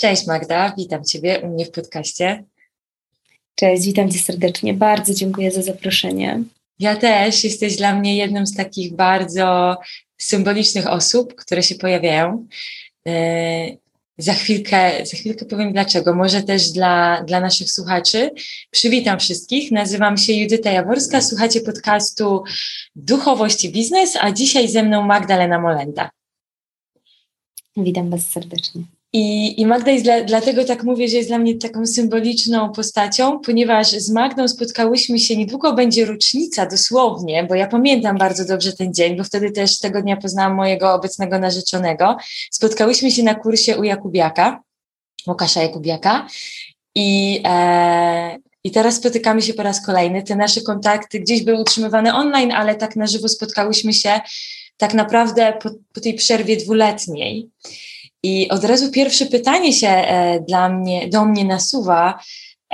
Cześć Magda, witam Ciebie u mnie w podcaście. Cześć, witam Cię serdecznie. Bardzo dziękuję za zaproszenie. Ja też. Jesteś dla mnie jedną z takich bardzo symbolicznych osób, które się pojawiają. E, za chwilkę, za chwilkę powiem dlaczego. Może też dla, dla naszych słuchaczy. Przywitam wszystkich. Nazywam się Judyta Jaworska. Słuchacie podcastu Duchowość i Biznes, a dzisiaj ze mną Magdalena Molenda. Witam Was serdecznie. I, I Magda jest dla, dlatego tak mówię, że jest dla mnie taką symboliczną postacią, ponieważ z Magdą spotkałyśmy się, niedługo będzie rocznica dosłownie, bo ja pamiętam bardzo dobrze ten dzień, bo wtedy też tego dnia poznałam mojego obecnego narzeczonego. Spotkałyśmy się na kursie u Jakubiaka, Łukasza Jakubiaka i, e, i teraz spotykamy się po raz kolejny. Te nasze kontakty gdzieś były utrzymywane online, ale tak na żywo spotkałyśmy się tak naprawdę po, po tej przerwie dwuletniej. I od razu pierwsze pytanie się e, dla mnie, do mnie nasuwa,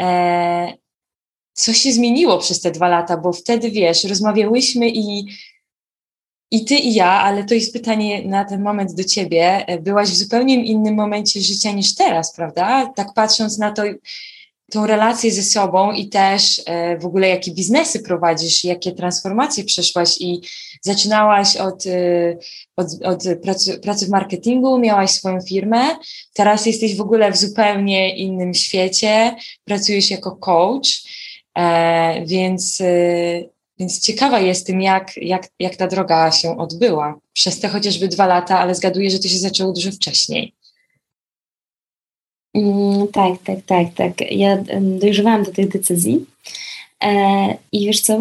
e, co się zmieniło przez te dwa lata, bo wtedy wiesz, rozmawiałyśmy i, i ty i ja, ale to jest pytanie na ten moment do ciebie. E, byłaś w zupełnie innym momencie życia niż teraz, prawda? Tak patrząc na to, tą relację ze sobą i też e, w ogóle jakie biznesy prowadzisz, jakie transformacje przeszłaś i zaczynałaś od, e, od, od pracy, pracy w marketingu, miałaś swoją firmę, teraz jesteś w ogóle w zupełnie innym świecie, pracujesz jako coach, e, więc, więc ciekawa jestem, jak, jak, jak ta droga się odbyła przez te chociażby dwa lata, ale zgaduję, że to się zaczęło dużo wcześniej. Mm, tak, tak, tak, tak. Ja dojrzewałam do tej decyzji. E, I wiesz co,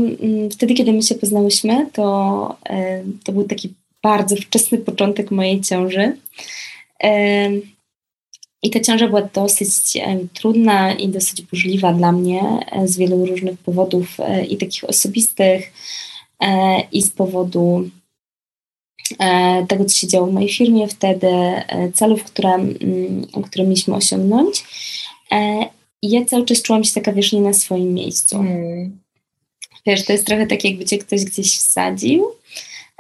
wtedy, kiedy my się poznałyśmy, to, e, to był taki bardzo wczesny początek mojej ciąży. E, I ta ciąża była dosyć trudna i dosyć burzliwa dla mnie z wielu różnych powodów i takich osobistych, i z powodu tego, co się działo w mojej firmie wtedy, e, celów, które, mm, które mieliśmy osiągnąć. E, I ja cały czas czułam się taka, wiesz, nie na swoim miejscu. Mm. Wiesz, to jest trochę tak, jakby cię ktoś gdzieś wsadził,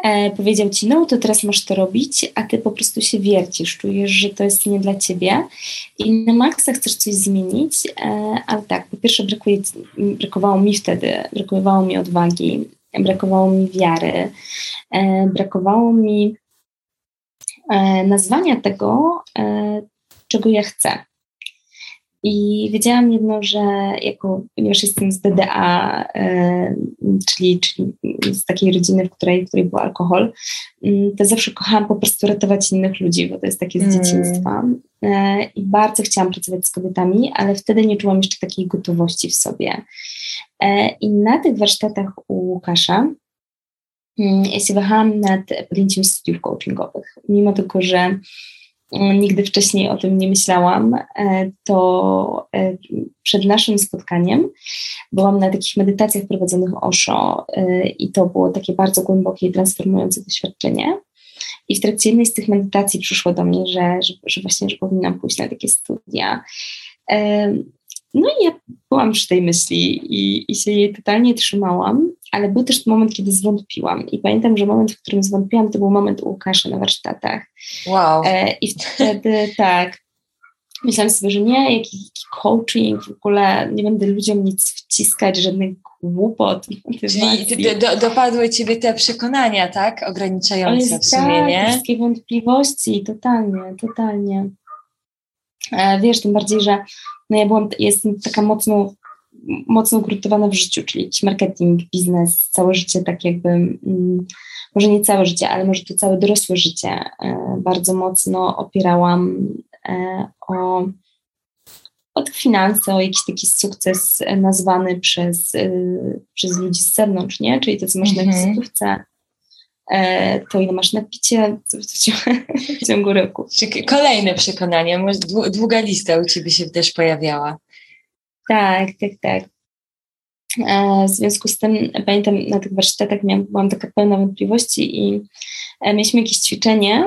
e, powiedział ci, no to teraz masz to robić, a ty po prostu się wiercisz, czujesz, że to jest nie dla ciebie i na maksa chcesz coś zmienić, e, ale tak, po pierwsze brakuje, brakowało mi wtedy, brakowało mi odwagi, brakowało mi wiary, e, brakowało mi e, nazwania tego, e, czego ja chcę. I wiedziałam jedno, że jako, ponieważ jestem z DDA, czyli, czyli z takiej rodziny, w której, w której był alkohol, mm, to zawsze kochałam po prostu ratować innych ludzi, bo to jest takie z mm. dzieciństwa. I bardzo chciałam pracować z kobietami, ale wtedy nie czułam jeszcze takiej gotowości w sobie. E, I na tych warsztatach u Łukasza mm, ja się wahałam nad podjęciem studiów coachingowych. Mimo tego, że nigdy wcześniej o tym nie myślałam, e, to e, przed naszym spotkaniem byłam na takich medytacjach prowadzonych Osho i to było takie bardzo głębokie i transformujące doświadczenie. I w trakcie jednej z tych medytacji przyszło do mnie, że, że, że właśnie, że powinnam pójść na takie studia. No i ja byłam przy tej myśli i, i się jej totalnie trzymałam, ale był też moment, kiedy zwątpiłam. I pamiętam, że moment, w którym zwątpiłam, to był moment u Łukasza na warsztatach. Wow. E, I wtedy tak, myślałam sobie, że nie, jaki, jaki coaching, w ogóle nie będę ludziom nic wciskać, żadnych głupot. Czyli do, do, dopadły ciebie te przekonania, tak? Ograniczające w sumie, tak, nie? wszystkie wątpliwości, totalnie, totalnie. E, wiesz, tym bardziej, że no ja byłam, jestem taka mocno, mocno ugruntowana w życiu, czyli jakiś marketing, biznes, całe życie tak jakby, mm, może nie całe życie, ale może to całe dorosłe życie e, bardzo mocno opierałam e, o, o finanse, o jakiś taki sukces nazwany przez, przez ludzi z zewnątrz, nie? Czyli to, co masz -hmm. na mhm. wizytówce, E, to ile masz na picie w ciągu roku. Kolejne przekonanie, długa lista u Ciebie się też pojawiała. Tak, tak, tak. E, w związku z tym pamiętam na tych warsztatach miałam, byłam taka pełna wątpliwości i e, mieliśmy jakieś ćwiczenie,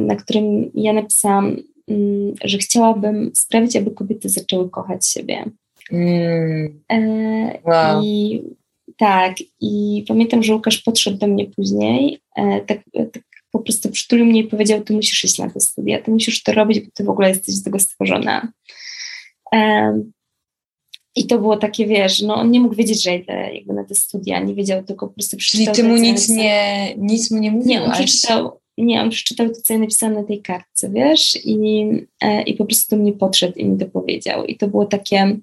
na którym ja napisałam, mm, że chciałabym sprawić, aby kobiety zaczęły kochać siebie. Mm. Wow. I tak, i pamiętam, że Łukasz podszedł do mnie później, e, tak, tak po prostu przytulił mnie i powiedział, ty musisz iść na te studia, ty musisz to robić, bo ty w ogóle jesteś z tego stworzona. I to było takie, wiesz, no on nie mógł wiedzieć, że idę jakby na te studia, nie wiedział tylko po prostu przeczytał. Czyli ty mu nic nie, nic mu nie mówiłaś? Nie, on przeczytał, nie, on przeczytał to, co ja napisałam na tej kartce, wiesz, i, e, i po prostu do mnie podszedł i mi to powiedział. I to było takie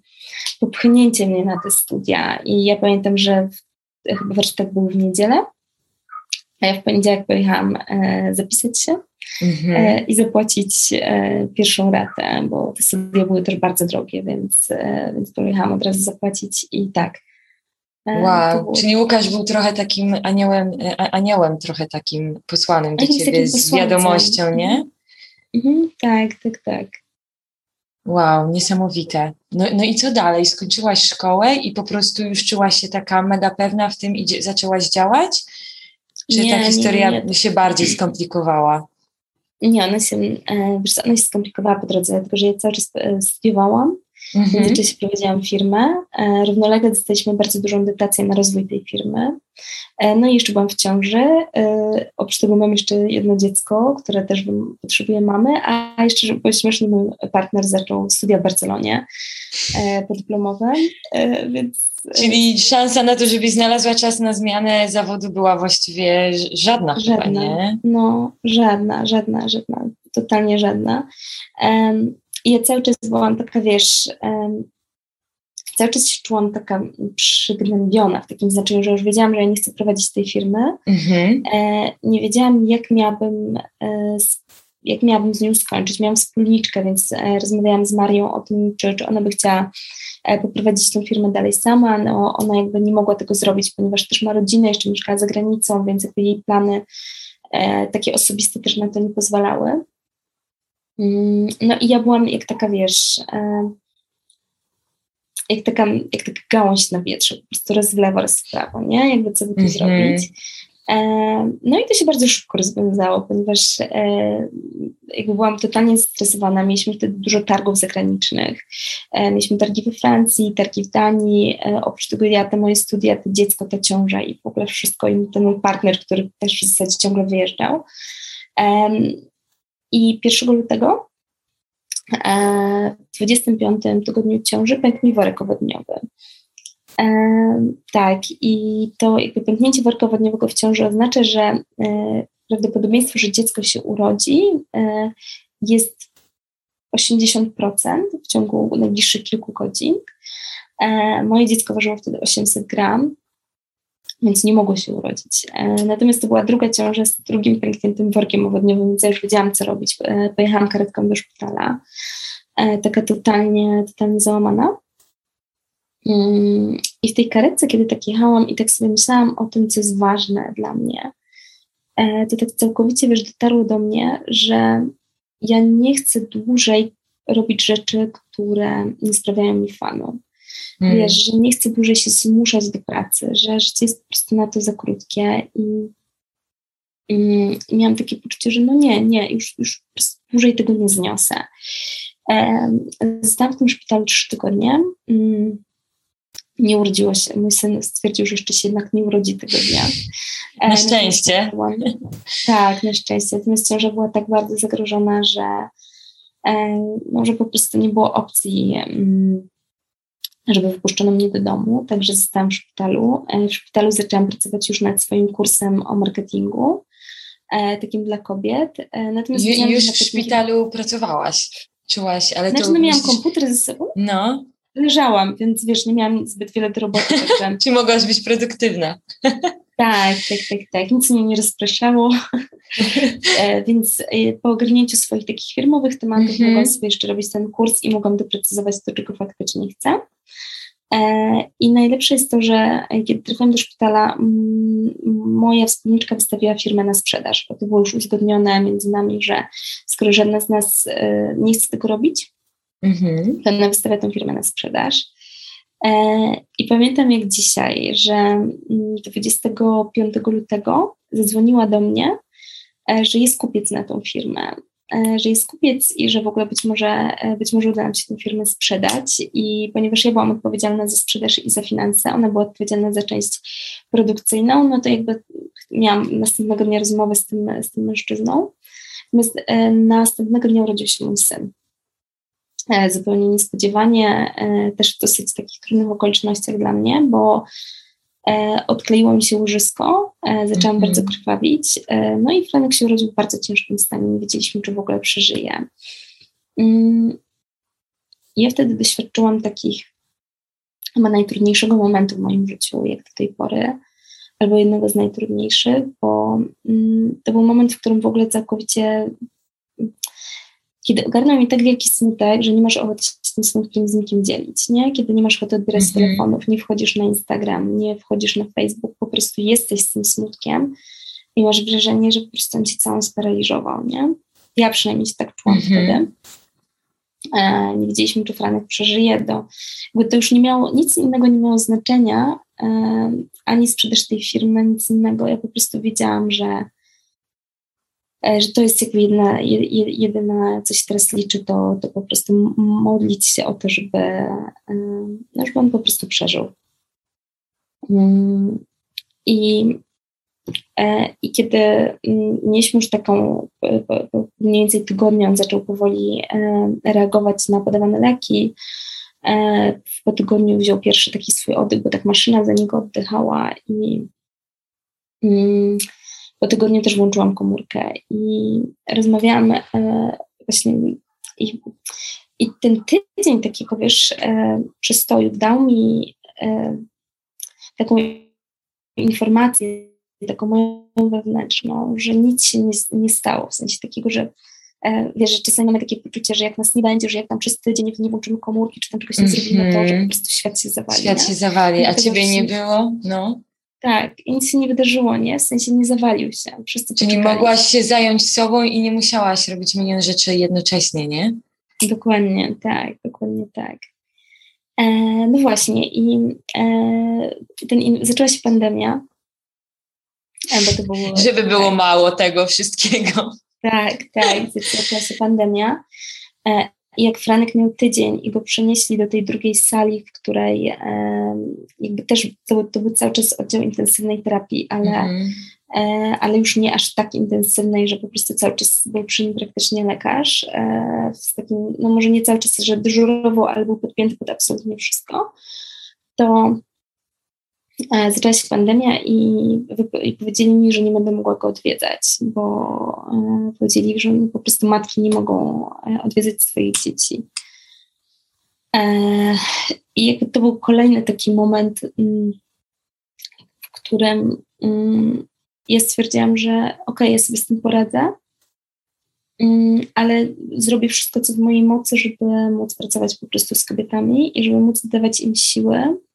popchnięcie mnie na te studia. I ja pamiętam, że w, chyba warsztat był w niedzielę, a ja w poniedziałek pojechałam e, zapisać się mhm. e, i zapłacić e, pierwszą ratę, bo te studia były też bardzo drogie, więc, e, więc pojechałam od razu zapłacić i tak. Wow, było... czyli Łukasz był trochę takim aniołem, aniołem trochę takim posłanym do ciebie z wiadomością, nie? Mhm, tak, tak, tak. Wow, niesamowite. No, no i co dalej? Skończyłaś szkołę i po prostu już czułaś się taka mega pewna w tym i zaczęłaś działać? Czy nie, ta historia nie, nie. się bardziej skomplikowała? Nie, ona się, e, wiesz, ona się skomplikowała po drodze, dlatego że ja cały czas e, studiowałam, mhm. w międzyczasie prowadziłam firmę. E, równolegle dostaliśmy bardzo dużą dotację na rozwój tej firmy. No i jeszcze byłam w ciąży. Oprócz tego mam jeszcze jedno dziecko, które też potrzebuje mamy, a jeszcze, było śmiesznie, mój partner zaczął studia w Barcelonie podyplomowe, więc Czyli szansa na to, żebyś znalazła czas na zmianę zawodu była właściwie żadna, żadna. chyba, nie? No, żadna, żadna, żadna, totalnie żadna. Um, ja cały czas byłam taka, wiesz, cały czas się czułam taka przygnębiona w takim znaczeniu, że już wiedziałam, że ja nie chcę prowadzić tej firmy. Mhm. E, nie wiedziałam, jak miałabym, e, jak miałabym z nią skończyć. Miałam wspólniczkę, więc e, rozmawiałam z Marią o tym, czy, czy ona by chciała poprowadzić tą firmę dalej sama. No, ona jakby nie mogła tego zrobić, ponieważ też ma rodzinę, jeszcze mieszkała za granicą, więc jakby jej plany takie osobiste też na to nie pozwalały. Mm, no i ja byłam jak taka, wiesz, e, jak taka, jak taka gałąź na wietrze, po prostu raz w lewo, raz w prawo, nie? Jakby co by tu mm -hmm. zrobić. No i to się bardzo szybko rozwiązało, ponieważ e, jakby byłam totalnie zestresowana. Mieliśmy wtedy dużo targów zagranicznych. E, mieliśmy targi we Francji, targi w Danii. E, oprócz tego ja, te moje studia, to dziecko, ta ciąża i w ogóle wszystko. I ten mój partner, który też w zasadzie ciągle wyjeżdżał. I 1 lutego w 25 tygodniu ciąży pękł mi worek owodniowy. E, tak, i to jakby pęknięcie worka wodniowego w ciąży oznacza, że e, prawdopodobieństwo, że dziecko się urodzi e, jest 80% w ciągu najbliższych kilku godzin. Moje dziecko ważyło wtedy 800 gram, więc nie mogło się urodzić. Natomiast to była druga ciąża z drugim pękniętym workiem owodniowym, więc ja już wiedziałam, co robić. Pojechałam karetką do szpitala, taka totalnie, totalnie załamana. Mm, I w tej karetce, kiedy tak jechałam i tak sobie myślałam o tym, co jest ważne dla mnie, e, to tak całkowicie, wiesz, dotarło do mnie, że ja nie chcę dłużej robić rzeczy, które nie sprawiają mi fanu. Hmm. Wiesz, że nie chcę dłużej się zmuszać do pracy, że życie jest po prostu na to za krótkie i, i, i miałam takie poczucie, że no nie, nie, już, już dłużej tego nie zniosę. E, zostałam w tym szpitalu trzy tygodnie. Mm, nie urodziło się. Mój syn stwierdził, że jeszcze się jednak nie urodzi tego dnia. Na e, szczęście. tak, na szczęście. Natomiast ciąża była tak bardzo zagrożona, że może po prostu nie było opcji, mm, żeby wypuszczono mnie do domu, także zostałam w szpitalu. E, w szpitalu zaczęłam pracować już nad swoim kursem o marketingu, e, takim dla kobiet. Natomiast Ju, już w szpitalu pracowałaś? Czułaś, ale znaczy, to... no miałam komputer ze sobą. No leżałam, więc wiesz, nie miałam zbyt wiele do roboty. Czy mogłaś być produktywna? tak, tak, tak, tak. Nic mnie nie rozpraszało. e, więc e, po ogarnięciu swoich takich firmowych tematów mm -hmm. mogłam sobie jeszcze robić ten kurs i mogłam doprecyzować to, czego faktycznie chcę. E, I najlepsze jest to, że kiedy trafiłam do szpitala, moja wspólniczka wystawiła firmę na sprzedaż, bo to było już uzgodnione między nami, że skoro żadna z nas nie chce tego robić, Mhm. To ona wystawia tę firmę na sprzedaż. E, I pamiętam jak dzisiaj, że 25 mm, lutego zadzwoniła do mnie, e, że jest kupiec na tą firmę. że jest kupiec i że w ogóle być może, być może uda nam się tę firmę sprzedać. I ponieważ ja byłam odpowiedzialna za sprzedaż i za finanse, ona była odpowiedzialna za część produkcyjną, no to jakby miałam następnego dnia rozmowę z tym, z tym mężczyzną. Natomiast następnego dnia urodził się mój syn. Zupełnie niespodziewanie, też w dosyć takich trudnych okolicznościach dla mnie, bo E, odkleiło mi się łożysko, e, zaczęłam mm-hmm. bardzo krwawić, e, no i Franek się urodził w bardzo ciężkim stanie, nie wiedzieliśmy, czy w ogóle przeżyje. Mm, ja wtedy doświadczyłam takich chyba najtrudniejszego momentu w moim życiu, jak do tej pory, albo jednego z najtrudniejszych, bo mm, to był moment, w którym w ogóle całkowicie kiedy ogarnął mi tak wielki smutek, że nie masz ochoty się tym smutkiem z nikim dzielić, nie? Kiedy nie masz ochoty odbierać mm -hmm. telefonów, nie wchodzisz na Instagram, nie wchodzisz na Facebook, po prostu jesteś z tym smutkiem i masz wrażenie, że po prostu on cię całą sparaliżował, nie? Ja przynajmniej się tak czułam mm -hmm. wtedy. E, nie wiedzieliśmy, czy Franek przeżyje, do, jakby to już nie miało, nic innego nie miało znaczenia, e, ani sprzedaż tej firmy, nic innego. Ja po prostu wiedziałam, że że to jest jakby jedna, jedyne, co się teraz liczy, to, to po prostu modlić się o to, żeby, e, no, żeby on po prostu przeżył. Mm, I, e, I kiedy mieliśmy już taką, mniej więcej tygodnia, on zaczął powoli reagować na podawane leki. Po tygodniu wziął pierwszy taki swój oddech, bo tak maszyna za niego oddychała i mm, po tygodniu też włączyłam komórkę i rozmawiałam e, właśnie i, i ten tydzień takiego, wiesz, e, przystoju dał mi e, taką informację, taką moją wewnętrzną, że nic się nie, nie stało, w sensie takiego, że wiesz, że czasami mamy takie poczucie, że jak nas nie będzie, że jak tam przez tydzień nie włączymy komórki, czy tam czegoś nie mm -hmm. zrobimy, to że po prostu świat się zawali. Świat się zawali, a ciebie nie było? No. Tak, i nic się nie wydarzyło, nie? W sensie nie zawalił się. Wszyscy Czyli poczekali. mogłaś się zająć sobą i nie musiałaś robić milion rzeczy jednocześnie, nie? Dokładnie, tak, dokładnie tak. E, no właśnie, i e, ten, zaczęła się pandemia. E, bo to było, Żeby było tak. mało tego wszystkiego. Tak, tak, zaczęła się pandemia. I jak Franek miał tydzień i go przenieśli do tej drugiej sali, w której e, jakby też to, to, był cały czas oddział intensywnej terapii, ale, mm. e, ale już nie aż tak intensywnej, że po prostu cały czas był przy nim praktycznie lekarz. E, z takim, no może nie cały czas, że dyżurował, ale był podpięty pod absolutnie wszystko. To zaczęła się pandemia i, i, powiedzieli mi, że nie będę mogła go odwiedzać, bo e, powiedzieli, że po prostu matki nie mogą e, odwiedzać swoich dzieci. I jakby to był kolejny taki moment, mm, w którym mm, ja stwierdziłam, że ok, ja sobie z tym poradzę, mm, ale zrobię wszystko, co w mojej mocy, żeby móc pracować po prostu z kobietami i żeby móc dawać im siłę E,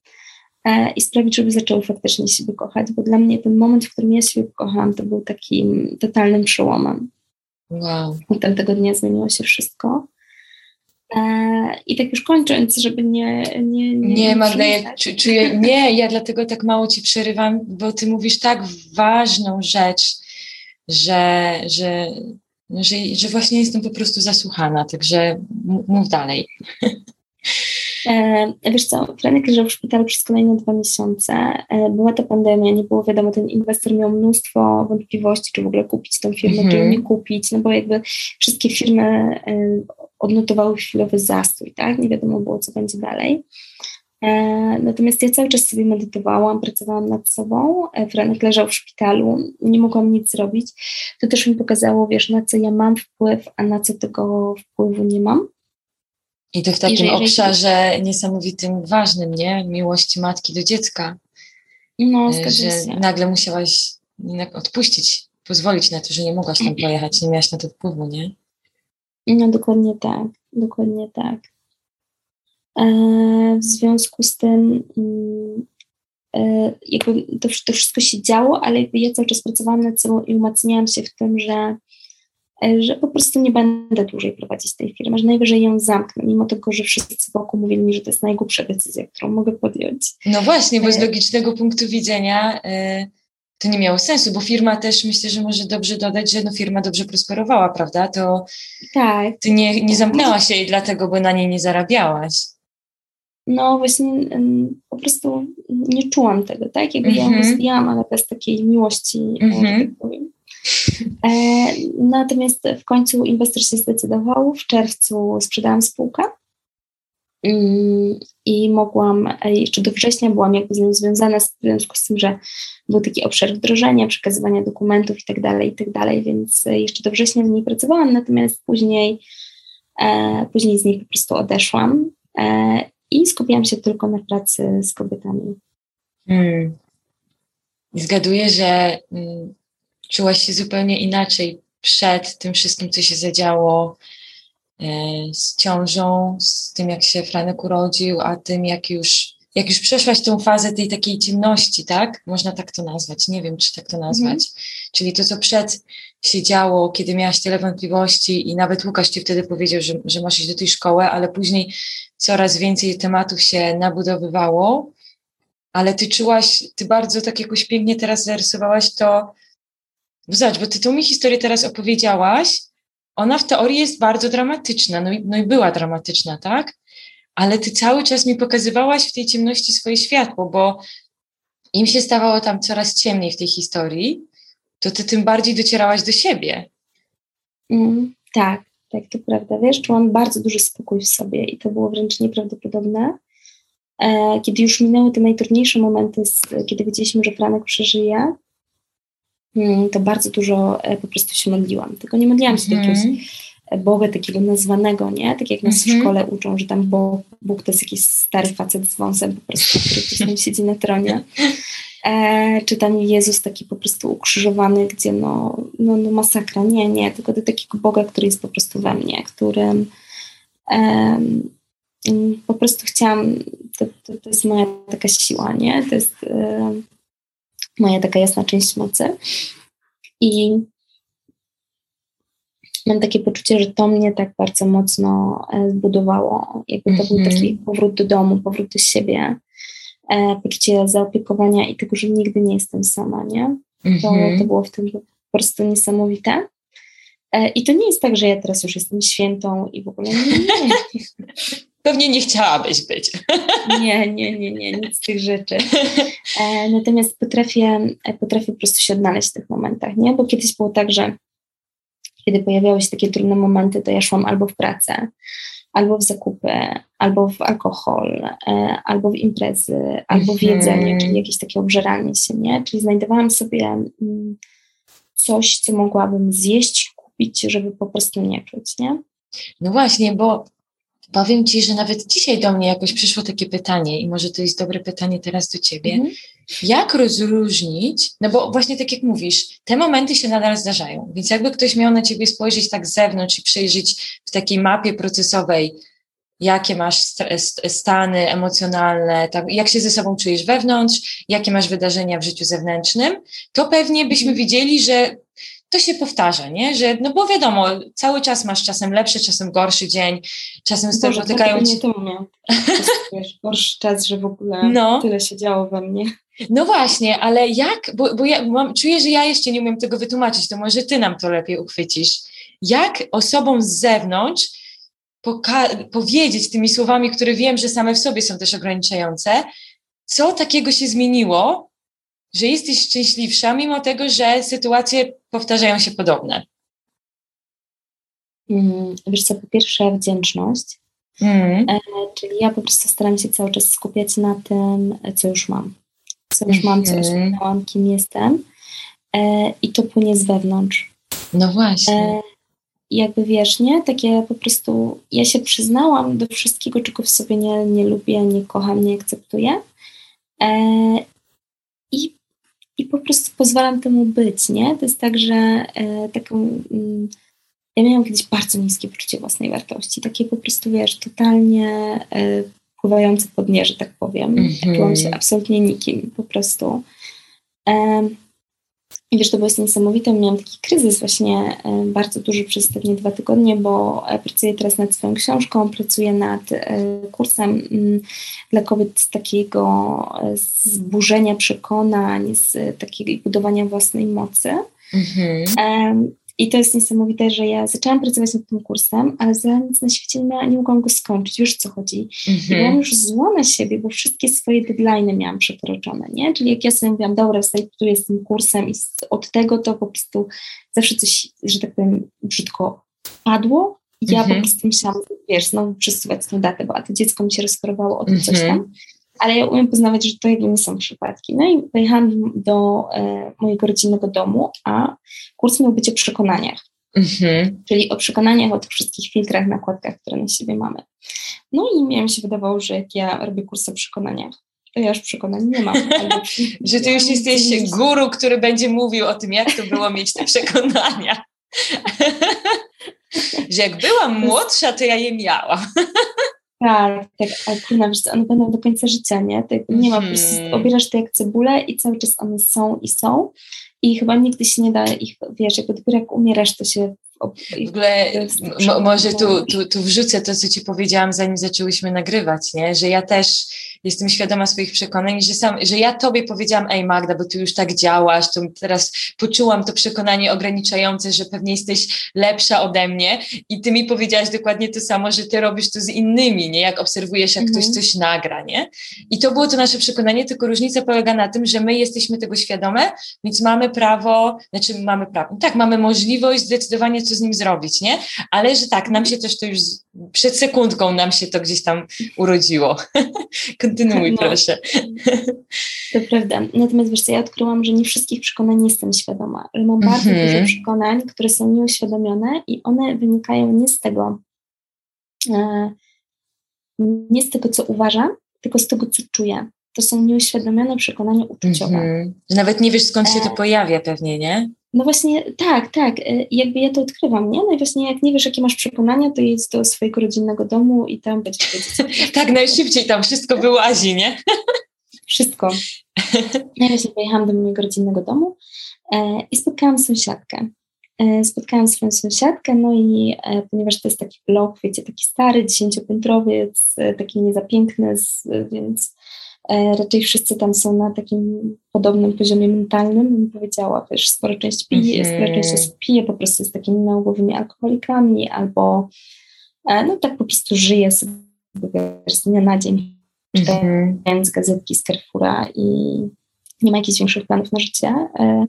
i sprawić, żeby zaczęły faktycznie siebie kochać, bo dla mnie ten moment, w którym ja siebie kochałam, to był takim totalnym przełomem. Wow. Od tamtego dnia zmieniło się wszystko. E, I tak już kończąc, żeby nie. Nie, nie, nie Magda, ja, czy, czy, nie, ja dlatego tak mało ci przerywam, bo ty mówisz tak ważną rzecz, że, że, że, że właśnie jestem po prostu zasłuchana, także mów dalej. E, wiesz co, Franek leżał w szpitalu przez kolejne dwa miesiące. E, była to pandemia, nie było wiadomo, ten inwestor miał mnóstwo wątpliwości, czy w ogóle kupić tą firmę, -hmm. czy mhm. nie kupić, no bo jakby wszystkie firmy e, odnotowały chwilowy zastój, tak? Nie wiadomo było, co będzie dalej. Natomiast ja cały czas sobie medytowałam, pracowałam nad sobą. Franek leżał w szpitalu, nie mogłam nic zrobić. To też mi pokazało, wiesz, na co ja mam wpływ, a na co tego wpływu nie mam. I to w takim obszarze niesamowitym, ważnym, nie? Miłości matki do dziecka. No, e, że się. nagle musiałaś odpuścić, pozwolić na to, że nie mogłaś tam pojechać, nie miałaś na to wpływu, nie? No, dokładnie tak, dokładnie tak. E, w związku z tym mm, e, jakby to, to wszystko się działo, ale ja cały czas pracowałam nad sobą i umacniałam się w tym, że że po prostu nie będę dłużej prowadzić tej firmy, że najwyżej ją zamknę, mimo tego, że wszyscy wokół mówili mi, że to jest najgłupsza decyzja, którą mogę podjąć. No właśnie, bo z e, logicznego punktu widzenia y, to nie miało sensu, bo firma też myślę, że może dobrze dodać, że no firma dobrze prosperowała, prawda? To tak. ty nie, nie zamknęłaś się i dlatego, bo na niej nie zarabiałaś. No właśnie po prostu nie czułam tego, tak? Jakby mm-hmm. ja ją mhm. rozwijałam, ale bez takiej miłości, mm-hmm. tak powiem. E, natomiast w końcu inwestor się zdecydował. W czerwcu sprzedałam spółkę mm, i mogłam, e, jeszcze do września byłam jakby z nią związana w związku z tym, że był taki obszar wdrożenia, przekazywania dokumentów i tak dalej, i tak dalej, więc jeszcze do września w niej pracowałam, natomiast później, e, później z niej po prostu odeszłam i skupiłam się tylko na pracy z kobietami. Hmm. Zgaduję, że mm, czułaś się zupełnie inaczej przed tym wszystkim, co się zadziało e, z ciążą, z tym, jak się Franek urodził, a tym, jak już, jak już przeszłaś tą fazę tej takiej ciemności, tak? Można tak to nazwać, nie wiem, czy tak to nazwać. Mhm. Czyli to, co przed się działo, kiedy miałaś tyle wątpliwości i nawet Łukasz ci wtedy powiedział, że, że masz iść do tej szkoły, ale później coraz więcej tematów się nabudowywało, ale ty czułaś, ty bardzo tak jakoś pięknie teraz zarysowałaś to, zobacz, bo ty tą mi historię teraz opowiedziałaś, ona w teorii jest bardzo dramatyczna, no i, no i była dramatyczna, tak? Ale ty cały czas mi pokazywałaś w tej ciemności swoje światło, bo im się stawało tam coraz ciemniej w tej historii, to ty tym bardziej docierałaś do siebie. Mm, tak, tak, to prawda. Wiesz, czułam bardzo duży spokój w sobie i to było wręcz nieprawdopodobne. E, kiedy już minęły te najtrudniejsze momenty, kiedy wiedzieliśmy, że Franek przeżyje, to bardzo dużo e, po prostu się modliłam. Tylko nie modliłam się mm. do jakiegoś Boga takiego nazwanego, nie? Tak jak nas mm -hmm. w mhm. szkole uczą, że tam Bóg, Bóg to jest jakiś stary facet z wąsem po prostu, który gdzieś tam siedzi na tronie. E, czy tam Jezus taki po prostu ukrzyżowany, gdzie no, no, no masakra. Nie, nie, tylko do takiego Boga, który jest po prostu we mnie, którym um, po prostu chciałam, to, to, to, jest moja taka siła, nie? To jest um, moja taka jasna część mocy. I mam takie poczucie, że to mnie tak bardzo mocno e, zbudowało. Jakby to był mhm. taki powrót do domu, powrót do siebie, e, poczucie zaopiekowania i tego, że nigdy nie jestem sama, nie? To, mm-hmm. to było w tym po prostu niesamowite. E, I to nie jest tak, że ja teraz już jestem świętą i w ogóle nie. nie. Pewnie nie chciałabyś być. Nie, nie, nie, nie, nic z tych rzeczy. E, natomiast potrafię, e, potrafię po prostu się odnaleźć w tych momentach, nie? Bo kiedyś było tak, że kiedy pojawiały się takie trudne momenty, to ja szłam albo w pracę, albo w zakupy, albo w alkohol, e, albo w imprezy, albo w jedzenie, mhm. czyli jakieś takie obżeranie się, nie? Czyli znajdowałam sobie mm, coś, co mogłabym zjeść, kupić, żeby po prostu nie czuć, nie? No właśnie, bo powiem Ci, że nawet dzisiaj do mnie jakoś przyszło takie pytanie i może to jest dobre pytanie teraz do Ciebie. Mhm. Jak rozróżnić, no bo właśnie tak jak mówisz, te momenty się nadal zdarzają, więc jakby ktoś miał na Ciebie spojrzeć tak z zewnątrz i przejrzeć w takiej mapie procesowej, jakie masz stany emocjonalne, tak, jak się ze sobą czujesz wewnątrz, jakie masz wydarzenia w życiu zewnętrznym, to pewnie byśmy mhm. widzieli, że to się powtarza, nie? Że, no bo wiadomo, cały czas masz czasem lepszy, czasem gorszy dzień, czasem spotykają cię... Nie to wiesz, gorszy czas, że w ogóle no. tyle się działo we mnie. No właśnie, ale jak, bo, bo ja mam, czuję, że ja jeszcze nie umiem tego wytłumaczyć, to może ty nam to lepiej uchwycisz. Jak osobom z zewnątrz powiedzieć tymi słowami, które wiem, że same w sobie są też ograniczające, co takiego się zmieniło, że jesteś szczęśliwsza, mimo tego, że sytuacje powtarzają się podobne? Mm, wiesz co, po pierwsze wdzięczność, mm. e, czyli ja po prostu staram się cały czas skupiać na tym, co już mam. Co już mam, co osiągnęłam, mhm. kim jestem e, i to płynie z wewnątrz. No właśnie. E, jakby wiesz, nie? Takie po prostu, ja się przyznałam do wszystkiego, czego w sobie nie, nie lubię, nie kocham, nie akceptuję. E, pozwalam temu być, nie? To jest tak, że e, taką... Mm, ja miałam kiedyś bardzo niskie poczucie własnej wartości, takie po prostu, wiesz, totalnie e, pływające po dnie, że tak powiem. Mm -hmm. Czułam się absolutnie nikim, po prostu. E, I wiesz, to było niesamowite. Miałam taki kryzys właśnie e, bardzo duży przez ostatnie dwa tygodnie, bo e, pracuję teraz nad swoją książką, pracuję nad e, kursem mm, dla kobiet z takiego zburzenia przekonań, z takiego budowania własnej mocy. Mhm. I to jest niesamowite, że ja zaczęłam pracować nad tym kursem, ale za nic na świecie nie, nie mogłam go skończyć, już co chodzi. Mhm. I byłam już zła na siebie, bo wszystkie swoje deadline miałam przekroczone, nie? Czyli jak ja sobie mówiłam, dobra, startuję z tym kursem i od tego to po prostu zawsze coś, że tak powiem, brzydko padło. I ja mhm. po prostu musiałam, wiesz, znowu przesuwać tę datę, bo a to dziecko mi się rozparowało o tym mhm. coś tam ale ja umiem poznawać, że to jakby nie są przypadki. No i pojechałam do e, mojego rodzinnego domu, a kurs miał być o przekonaniach. Mhm. Czyli o przekonaniach, o tych wszystkich filtrach, nakładkach, które na siebie mamy. No i mi się wydawało, że jak ja robię kurs o przekonaniach, to ja już przekonań nie mam. że ty już jesteś guru, który będzie mówił o tym, jak to było mieć te przekonania. że jak byłam młodsza, to ja je miałam. Tak, tak, ale kurna, wiesz one będą do końca życia, nie? Tak, nie ma, po prostu mhm. obierasz to jak cebulę i cały czas one są i są i chyba nigdy się nie da ich, wiesz, jakby dopiero jak umierasz, to się w ogóle może tu, tu, tu wrzucę to, co ci powiedziałam, zanim zaczęłyśmy nagrywać, nie? że ja też jestem świadoma swoich przekonań, że, sam, że ja tobie powiedziałam, ej Magda, bo ty już tak działasz, to teraz poczułam to przekonanie ograniczające, że pewnie jesteś lepsza ode mnie i ty mi powiedziałaś dokładnie to samo, że ty robisz to z innymi, nie? Jak obserwujesz, jak mhm. ktoś coś nagra, nie? I to było to nasze przekonanie, tylko różnica polega na tym, że my jesteśmy tego świadome, więc mamy prawo, znaczy mamy prawo, tak, mamy możliwość zdecydowanie, co z nim zrobić, nie? Ale że tak, nam się też to już przed sekundką nam się to gdzieś tam urodziło. Kontynuuj no, proszę. To prawda. Natomiast wiesz co, ja odkryłam, że nie wszystkich przekonań jestem świadoma, że mam bardzo mm -hmm. dużo przekonań, które są nieuświadomione i one wynikają nie z tego, e, nie z tego, co uważam, tylko z tego, co czuję. To są nieuświadomione przekonania uczuciowe. Mm -hmm. Nawet nie wiesz, skąd się to e, pojawia pewnie, nie? No właśnie, tak, tak. Y, jakby ja to odkrywam, nie? No i właśnie jak nie wiesz, jakie masz przekonania, to jedź do swojego rodzinnego domu i tam będzie wiedzieć. tak, najszybciej tam wszystko wyłazi, nie? wszystko. Ja właśnie pojechałam do mojego rodzinnego domu e, i spotkałam sąsiadkę. E, spotkałam swoją sąsiadkę, no i e, ponieważ to jest taki blok, wiecie, taki stary, dziesięciopiętrowy, taki niezapiękny, więc E, raczej wszyscy tam są na takim podobnym poziomie mentalnym, bym powiedziała, wiesz, spora część pije, mm spora część osób pije po prostu z takimi nałogowymi alkoholikami albo e, no tak po prostu żyje sobie wiesz, z dnia na dzień, czytając mm -hmm. gazetki z Carrefoura i nie ma jakichś większych planów na życie. E,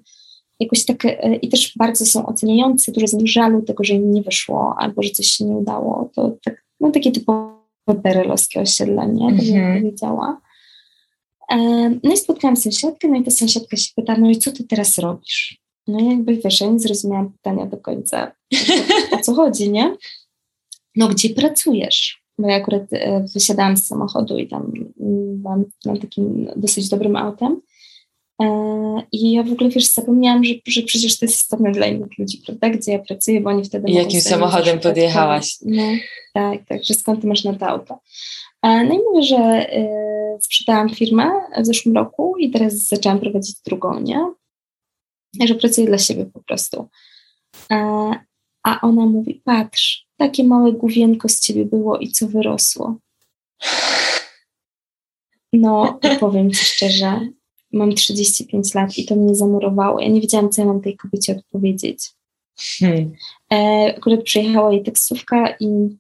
jakoś tak, i też bardzo są oceniający, dużo z żalu tego, że im nie wyszło albo że coś się nie udało. To tak, no takie typowe perelowskie osiedlenie, mm -hmm. tak bym mhm. powiedziała. No i spotkałam sąsiadkę, no i ta sąsiadka się pyta, no i co ty teraz robisz? No i jakby wiesz, ja nie zrozumiałam pytania do końca, o co chodzi, nie? No gdzie pracujesz? Bo ja akurat e, wysiadałam z samochodu i tam byłam na takim dosyć dobrym autem. E, I ja w ogóle, wiesz, zapomniałam, że, że przecież to jest istotne dla innych ludzi, prawda? Gdzie ja pracuję, bo oni wtedy... I jakim samochodem podjechałaś? No, tak, tak, że skąd ty masz na to auto. E, no i mówię, że sprzedałam firmę w zeszłym roku i teraz zaczęłam prowadzić drugą, nie? Że pracuję dla siebie po prostu. A ona mówi, patrz, takie małe główienko z ciebie było i co wyrosło. No, powiem ci szczerze, mam 35 lat i to mnie zamurowało. Ja nie wiedziałam, co ja mam tej kobiecie odpowiedzieć. Hmm. E, akurat przyjechała jej taksówka i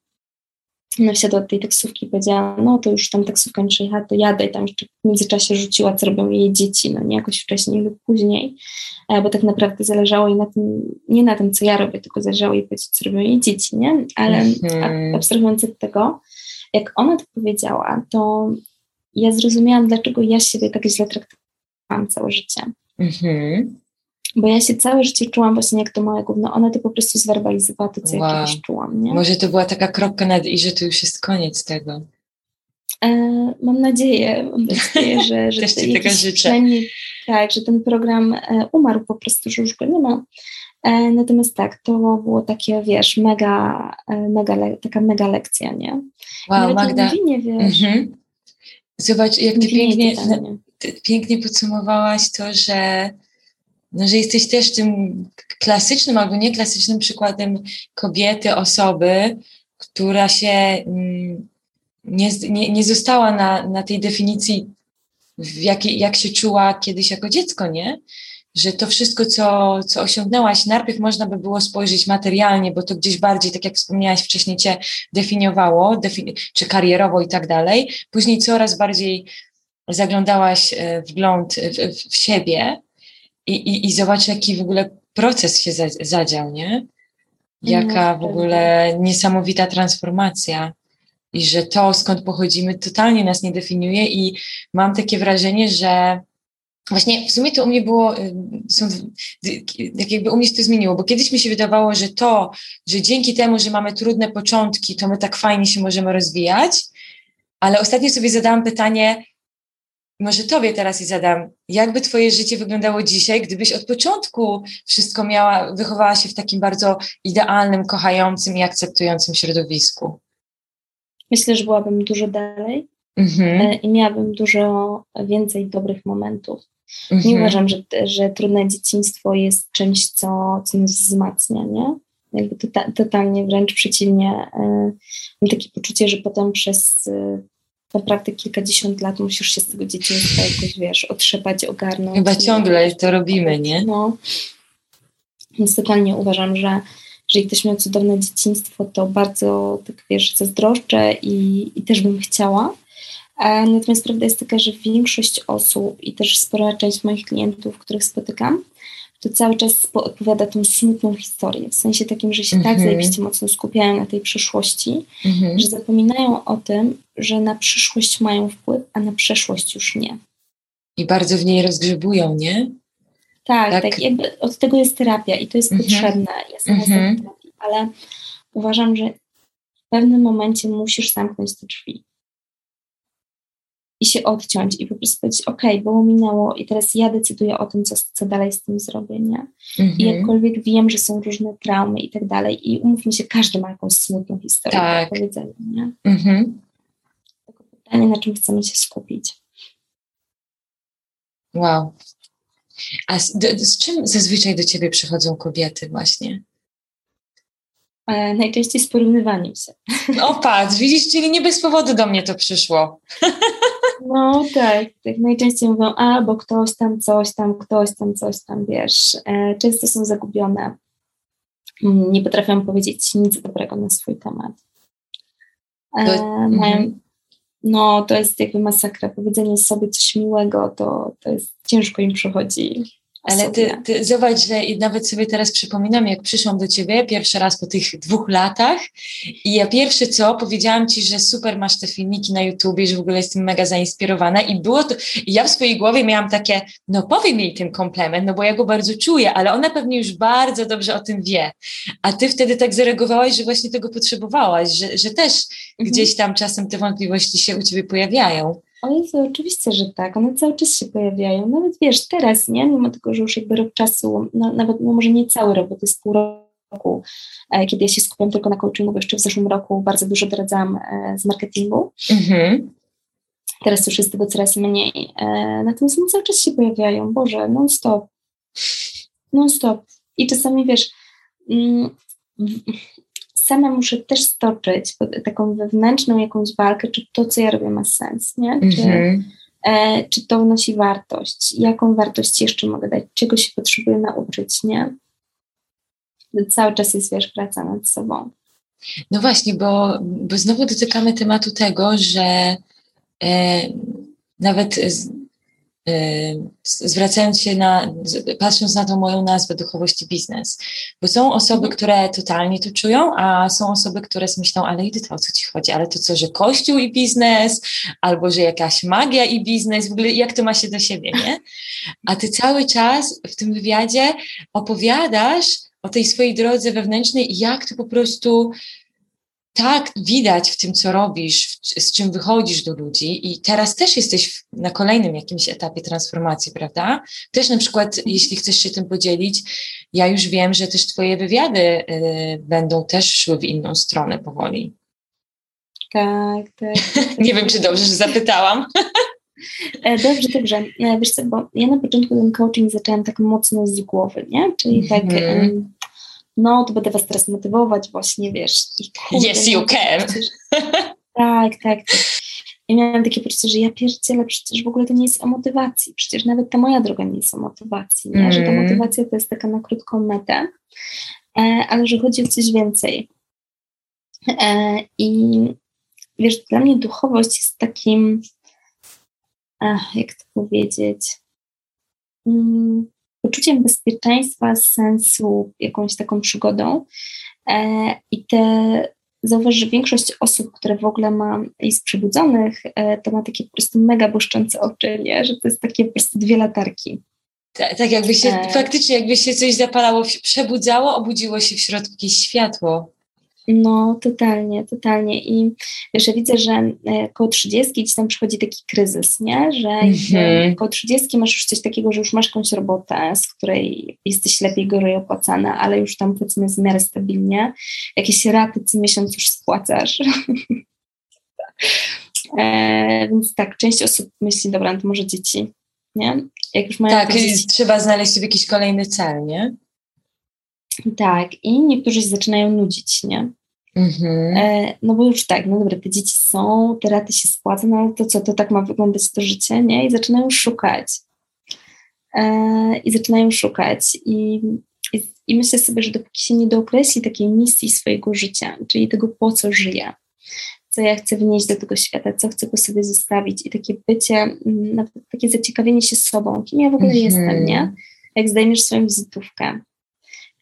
ona wsiadła do tej taksówki i powiedziała, no to już tam taksówka nie przyjechała, to jadę i tam jeszcze w międzyczasie rzuciła, co robią jej dzieci, no nie jakoś wcześniej lub później, e, bo tak naprawdę zależało jej na tym, nie na tym, co ja robię, tylko zależało jej powiedzieć, co robią jej dzieci, nie? Ale mm. abstrahując od tego, jak ona to powiedziała, to ja zrozumiałam, dlaczego ja siebie tak źle traktowałam całe życie. Mm-hmm. Bo ja się całe życie czułam właśnie jak to małe gówno. Ona to po prostu zwerbalizowała to, co wow. ja kiedyś czułam. Nie? Może to była taka kropka nad i, że to już jest koniec tego. E, mam nadzieję, mam nadzieję, że, że Też ci tego życzę. Tak, że ten program e, umarł po prostu, że już go nie ma. E, natomiast tak, to było takie, wiesz, mega, e, mega taka mega lekcja, nie? Wow, Magda. Wiesz. Mhm. Zobacz, jak ty pięknie, ty pięknie podsumowałaś to, że no, że jesteś też tym klasycznym albo nieklasycznym przykładem kobiety, osoby, która się mm, nie, nie, nie została na, na tej definicji, jak, jak się czuła kiedyś jako dziecko, nie? Że to wszystko, co, co osiągnęłaś, najpierw można by było spojrzeć materialnie, bo to gdzieś bardziej, tak jak wspomniałaś wcześniej, cię definiowało, defini czy karierowo i tak dalej. Później coraz bardziej zaglądałaś e, wgląd w, w siebie i, i, i zobacz, jaki w ogóle proces się zadział, nie? Jaka w ogóle niesamowita transformacja. I że to, skąd pochodzimy, totalnie nas nie definiuje, i mam takie wrażenie, że Właśnie w sumie to u mnie było, y, są, tak jakby u mnie się to zmieniło, bo kiedyś mi się wydawało, że to, że dzięki temu, że mamy trudne początki, to my tak fajnie się możemy rozwijać, ale ostatnio sobie zadałam pytanie, może Tobie teraz i zadam, jakby Twoje życie wyglądało dzisiaj, gdybyś od początku wszystko miała, wychowała się w takim bardzo idealnym, kochającym i akceptującym środowisku? Myślę, że byłabym dużo dalej mhm. E, i miałabym dużo więcej dobrych momentów. Mhm. Nie uważam, że, że trudne dzieciństwo jest czymś, co, co nas wzmacnia, nie? Jakby to, tota-, totalnie wręcz przeciwnie. E, mam takie poczucie, że potem przez e, naprawdę kilkadziesiąt lat musisz się z tego dzieciństwa jakoś, wiesz, otrzepać, ogarnąć. Chyba ciągle to robimy, nie? No. Więc totalnie uważam, że jeżeli ktoś miał cudowne dzieciństwo, to bardzo, tak wiesz, zazdroszczę i, i też bym chciała. E, natomiast prawda jest taka, że większość osób i też spora część moich klientów, których spotykam, to cały czas odpowiada tą smutną historię. W sensie takim, że się mm -hmm. tak mhm. zajebiście mocno skupiają na tej przyszłości, mm -hmm. że zapominają o tym, że na przyszłość mają wpływ, a na przeszłość już nie. I bardzo w niej rozgrzebują, nie? Tak, tak, tak jakby od tego jest terapia i to jest mm -hmm. potrzebne. Ja sama mm terapii, ale uważam, że w pewnym momencie musisz zamknąć te drzwi i się odciąć i po prostu powiedzieć, ok, było minęło i teraz ja decyduję o tym, co, co dalej z tym zrobię, nie? Mhm. I jakkolwiek wiem, że są różne traumy i tak dalej i umówmy się, każdy ma jakąś smutną historię tak. do powiedzenia, nie? Mhm. Tylko pytanie, na czym chcemy się skupić. Wow. A z, z czym zazwyczaj do ciebie przychodzą kobiety właśnie? E, najczęściej z porównywaniem się. O patrz, widzisz, czyli nie bez powodu do mnie to przyszło. No tak, tak najczęściej mówią, a bo ktoś tam coś tam, ktoś tam coś tam, wiesz. E, często są zagubione. Mm, nie potrafią powiedzieć nic dobrego na swój temat. E, mają, mhm. no to jest jakby masakra. Powiedzenie sobie coś miłego, to, to jest ciężko im przychodzi. Ale ty, ty zobacz, że nawet sobie teraz przypominam, jak przyszłam do ciebie pierwszy raz po tych dwóch latach i ja pierwsze co, powiedziałam ci, że super masz te filmiki na YouTubie, że w ogóle jestem mega zainspirowana i było to, i ja w swojej głowie miałam takie, no powiem jej ten komplement, no bo ja go bardzo czuję, ale ona pewnie już bardzo dobrze o tym wie. A ty wtedy tak zareagowałaś, że właśnie tego potrzebowałaś, że, że też mhm. gdzieś tam czasem te wątpliwości się u ciebie pojawiają. O Jezu, oczywiście, że tak. One cały czas się pojawiają. Nawet wiesz, teraz, nie? Mimo tego, że już jakby rok czasu, no, nawet no może nie cały rok, bo to jest pół roku, e, kiedy ja się skupiam tylko na coachingu, bo jeszcze w zeszłym roku bardzo dużo doradzałam e, z marketingu. Mhm. Teraz już jest tego coraz mniej. E, natomiast one cały czas się pojawiają. Boże, non-stop. Non-stop. I czasami, wiesz, mm, sama muszę też stoczyć taką wewnętrzną jakąś walkę, czy to, co ja robię, ma sens, nie? Czy, mm-hmm. e, czy to wnosi wartość? Jaką wartość jeszcze mogę dać? Czego się potrzebuję nauczyć, nie? Cały czas jest, wiesz, praca nad sobą. No właśnie, bo, bo znowu dotykamy tematu tego, że e, nawet z, zwracając się na, patrząc na tą moją nazwę duchowości biznes, bo są osoby, które totalnie to czują, a są osoby, które myślą, ale to o co ci chodzi, ale to co, że kościół i biznes, albo że jakaś magia i biznes, w ogóle jak to ma się do siebie, nie? A ty cały czas w tym wywiadzie opowiadasz o tej swojej drodze wewnętrznej, jak to po prostu tak widać w tym, co robisz, z czym wychodzisz do ludzi i teraz też jesteś na kolejnym jakimś etapie transformacji, prawda? Też na przykład, jeśli chcesz się tym podzielić, ja już wiem, że też twoje wywiady y, będą też szły w inną stronę powoli. Tak, tak. tak. Nie wiem, czy dobrze, że zapytałam. E, dobrze, dobrze. E, wiesz co, bo ja na początku ten coaching zaczęłam tak mocno z głowy, nie? Czyli tak, mm. No to będę was teraz motywować właśnie, wiesz. I kurde, yes, you can. Przecież, tak, tak, tak. Ja miałam takie poczucie, że ja pierdzielę, przecież w ogóle to nie jest o motywacji. Przecież nawet ta moja droga nie jest o motywacji, nie? Że ta mm. motywacja to jest taka na krótką metę, e, ale że chodzi o coś więcej. I wiesz, dla mnie duchowość jest takim jak to powiedzieć, um, poczuciem bezpieczeństwa, sensu, jakąś taką przygodą. E, I te zauważ, że większość osób, które w ogóle ma jest przebudzonych, e, to ma takie po prostu mega błyszczące oczy, nie? że to jest takie po prostu dwie latarki. Tak, tak jakby się, e... faktycznie jakby się coś zapalało, przebudzało, obudziło się w środku jakieś światło. No, totalnie, totalnie. I ja widzę, że e, koło 30 ci tam przychodzi taki kryzys, nie? Że mm-hmm. koło 30 masz już coś takiego, że już masz jakąś robotę, z której jesteś lepiej gorzej opłacana, ale już tam powiedzmy w miarę stabilnie. Jakieś raty co miesiąc już spłacasz. e, więc tak, część osób myśli, dobra, no to może dzieci, nie? Jak już mają tak, dzieci, trzeba znaleźć sobie jakiś kolejny cel, nie? Tak, i niektórzy się zaczynają nudzić, nie? Mhm. E, no bo już tak, no dobra, te dzieci są, te raty się spłacą, no ale to co, to tak ma wyglądać to życie, nie? I zaczynają szukać. E, I zaczynają szukać. I, i, I myślę sobie, że dopóki się nie dookreśli takiej misji swojego życia, czyli tego, po co żyję, co ja chcę wnieść do tego świata, co chcę po sobie zostawić i takie bycie, mm, takie zaciekawienie się sobą, kim ja w ogóle mhm. jestem, nie? Jak zdejmiesz swoją wizytówkę,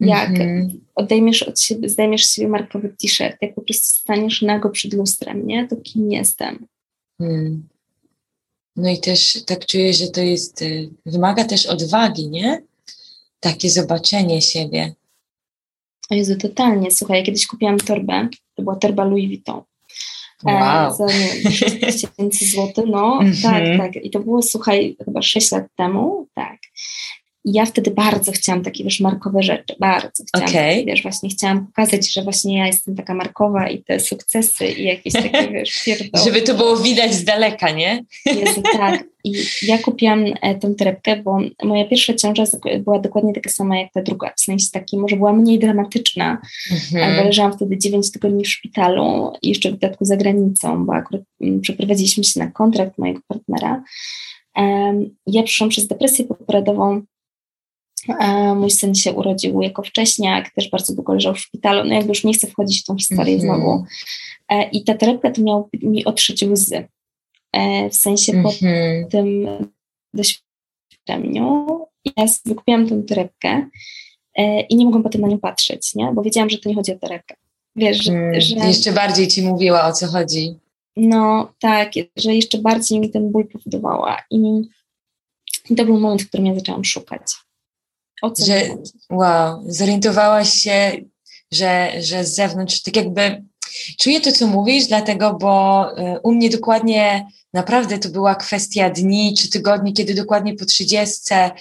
jak mm-hmm. odejmiesz od siebie, zdejmiesz z siebie markowy t-shirt, jak po prostu staniesz nago przed lustrem, nie? To kim jestem. Hmm. No i też tak czuję, że to jest, y, wymaga też odwagi, nie? Takie zobaczenie siebie. O Jezu, totalnie. Słuchaj, ja kiedyś kupiłam torbę, to była torba Louis Vuitton. E, wow. za nie 6 tysięcy złotych, no mm-hmm. tak, tak. I to było, słuchaj, chyba 6 lat temu, tak. I ja wtedy bardzo chciałam takie, wiesz, markowe rzeczy, bardzo chciałam, okay. wiesz, właśnie chciałam pokazać, że właśnie ja jestem taka markowa i te sukcesy i jakieś takie, wiesz, pierdoły. Żeby to było widać z daleka, nie? Jezu, tak. I ja kupiłam e, tę torebkę, bo moja pierwsza ciąża była dokładnie taka sama jak ta druga, w sensie taki, może była mniej dramatyczna, mhm. bo leżałam wtedy 9 tygodni w szpitalu i jeszcze w dodatku za granicą, bo akurat mm, przeprowadziliśmy się na kontrakt mojego partnera. Ja przeszłam przez depresję poporodową, Mój syn się urodził jako wcześniak, też bardzo długo leżał w szpitalu. No jakby już nie chcę wchodzić w tą historię mm -hmm. znowu. E, I ta torebka to miał mi otrzeć łzy. E, w sensie mm -hmm. po mhm. tym doświadczeniu ja wykupiłam tę torebkę e, i nie mogłam potem na nią patrzeć, nie? bo wiedziałam, że to nie chodzi o torebkę. Wiesz, hmm, że, Jeszcze bardziej ci mówiła, o co chodzi. No tak, że jeszcze bardziej mi ten ból powodowała. I, i to był moment, w którym ja zaczęłam szukać. O co że, wow, zorientowałaś się, że, że z zewnątrz, tak jakby czuję to, co mówisz, dlatego, bo y, u mnie dokładnie naprawdę to była kwestia dni czy tygodni, kiedy dokładnie po trzydziestce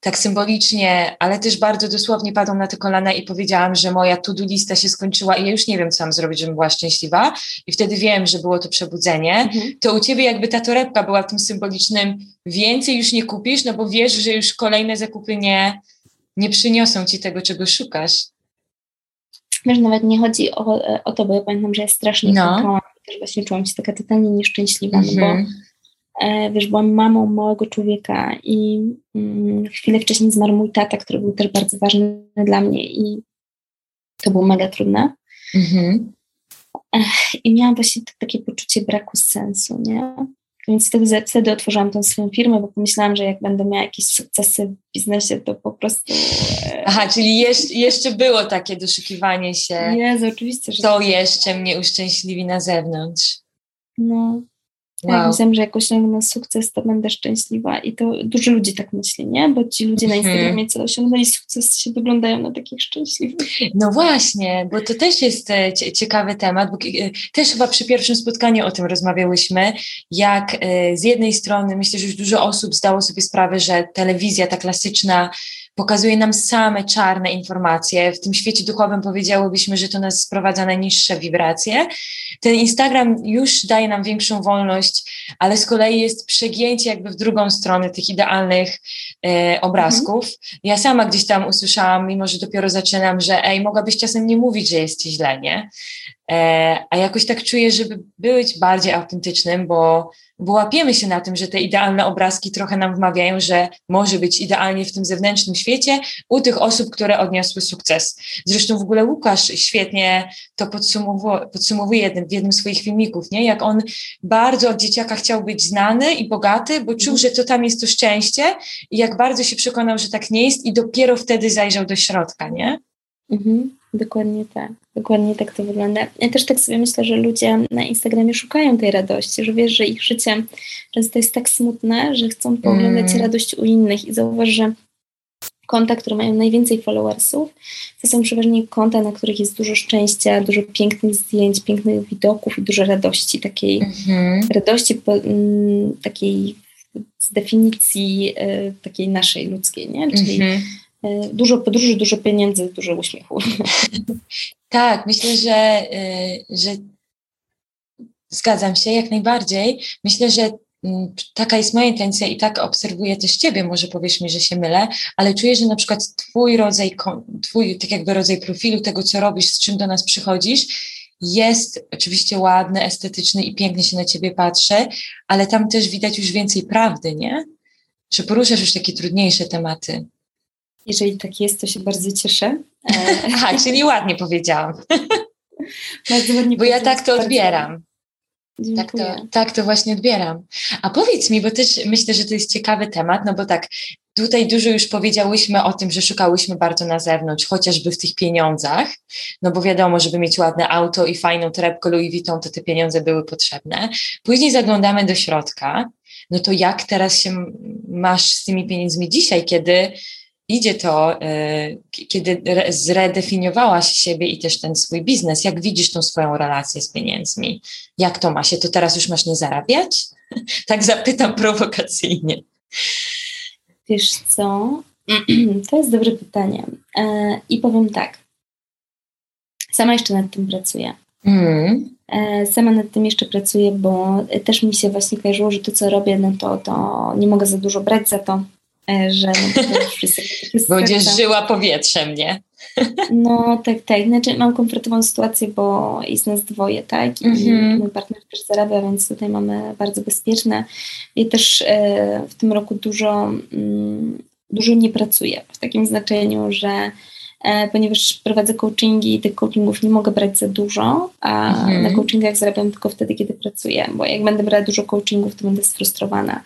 tak symbolicznie, ale też bardzo dosłownie padłam na te kolana i powiedziałam, że moja to-do lista się skończyła i ja już nie wiem, co mam zrobić, żebym była szczęśliwa. I wtedy wiem, że było to przebudzenie. Mhm. To u ciebie jakby ta torebka była tym symbolicznym więcej już nie kupisz, no bo wiesz, że już kolejne zakupy nie, nie przyniosą ci tego, czego szukasz. Wiesz, nawet nie chodzi o, o to, bo ja pamiętam, że ja strasznie no. płakałam i też właśnie czułam się taka totalnie nieszczęśliwa, mm-hmm. bo mhm. e, wiesz, byłam mamą małego człowieka i mm, chwilę wcześniej zmarł mój tata, który był też bardzo ważny dla mnie i to było mega trudne. Mm-hmm. I miałam właśnie takie poczucie braku sensu, nie? Więc wtedy, wtedy otworzyłam tą swoją firmę, bo pomyślałam, że jak będę miała jakieś sukcesy w biznesie, to po prostu... E, Aha, czyli jeszcze, jeszcze było takie doszukiwanie się. Jezu, oczywiście, że... To tak. jeszcze mnie uszczęśliwi na zewnątrz. No, Wow. Jak myślałam, że jak osiągnę sukces, to będę szczęśliwa. I to dużo ludzi tak myśli, nie? Bo ci ludzie na mhm. Instagramie, co osiągnęli sukces, się wyglądają na takich szczęśliwych. No właśnie, bo to też jest e, ciekawy temat, bo e, też chyba przy pierwszym spotkaniu o tym rozmawiałyśmy, jak e, z jednej strony myślę, że już dużo osób zdało sobie sprawę, że telewizja ta klasyczna pokazuje nam same czarne informacje. W tym świecie duchowym powiedziałobyśmy, że to nas sprowadza na niższe wibracje. Ten Instagram już daje nam większą wolność, ale z kolei jest przegięcie jakby w drugą stronę tych idealnych e, obrazków. Mhm. Ja sama gdzieś tam usłyszałam, mimo że dopiero zaczynam, że ej, mogłabyś czasem nie mówić, że jest ci źle, nie? E, a jakoś tak czuję, żeby być bardziej autentycznym, bo, bo łapiemy się na tym, że te idealne obrazki trochę nam wmawiają, że może być idealnie w tym zewnętrznym świecie u tych osób, które odniosły sukces. Zresztą w ogóle Łukasz świetnie to podsumowuje, podsumowuje w jednym z swoich filmików, nie? jak on bardzo od dzieciaka chciał być znany i bogaty, bo czuł, że to tam jest to szczęście i jak bardzo się przekonał, że tak nie jest i dopiero wtedy zajrzał do środka, nie? Mhm, dokładnie tak. Dokładnie tak to wygląda. Ja też tak sobie myślę, że ludzie na Instagramie szukają tej radości, że wiesz, że ich życie często jest tak smutne, że chcą pooglądać mm. radość u innych i zauważ, że konta, które mają najwięcej followersów, to są przeważnie konta, na których jest dużo szczęścia, dużo pięknych zdjęć, pięknych widoków i dużo radości, takiej mm-hmm. radości po, m, mm, takiej z definicji y, takiej naszej ludzkiej, nie? Czyli mm-hmm dużo podróży, dużo pieniędzy, dużo uśmiechu. Tak, myślę, że, y, że zgadzam się jak najbardziej. Myślę, że mm, taka jest moja intencja i tak obserwuję też Ciebie, może powiesz mi, że się mylę, ale czuję, że na przykład Twój rodzaj, Twój tak jakby rodzaj profilu tego, co robisz, z czym do nas przychodzisz, jest oczywiście ładny, estetyczny i pięknie się na Ciebie patrzę, ale tam też widać już więcej prawdy, nie? Że poruszasz już takie trudniejsze tematy. Jeżeli tak jest, to się bardzo cieszę. Aha, czyli ładnie powiedziałam. Bardzo ładnie Bo ja tak to odbieram. Tak to, tak to właśnie odbieram. A powiedz mi, bo też myślę, że to jest ciekawy temat, no bo tak, tutaj dużo już powiedziałyśmy o tym, że szukałyśmy bardzo na zewnątrz, chociażby w tych pieniądzach, no bo wiadomo, żeby mieć ładne auto i fajną torebkę Louis Vuitton, to te pieniądze były potrzebne. Później zaglądamy do środka, no to jak teraz się masz z tymi pieniędzmi dzisiaj, kiedy idzie to, e, kiedy zredefiniowałaś siebie i też ten swój biznes, jak widzisz tą swoją relację z pieniędzmi? Jak to ma się? To teraz już masz nie zarabiać? tak zapytam prowokacyjnie. Wiesz co? To jest dobre pytanie. E, I powiem tak. Sama jeszcze nad tym pracuję. Mm. Sama nad tym jeszcze pracuję, bo też mi się właśnie kojarzyło, że to, co robię, no to, to nie mogę za dużo brać za to, E, że Będziesz żyła powietrzem, nie? No tak, tak. Znaczy mam komfortową sytuację, bo jest nas dwoje, tak? I mm-hmm. mój partner też zarabia, więc tutaj mamy bardzo bezpieczne. Ja też e, w tym roku dużo, mm, dużo nie pracuję, w takim znaczeniu, że ponieważ prowadzę coachingi i tych coachingów nie mogę brać za dużo, a mhm. na coachingach zarabiam tylko wtedy, kiedy pracuję, bo jak będę brać dużo coachingów, to będę sfrustrowana.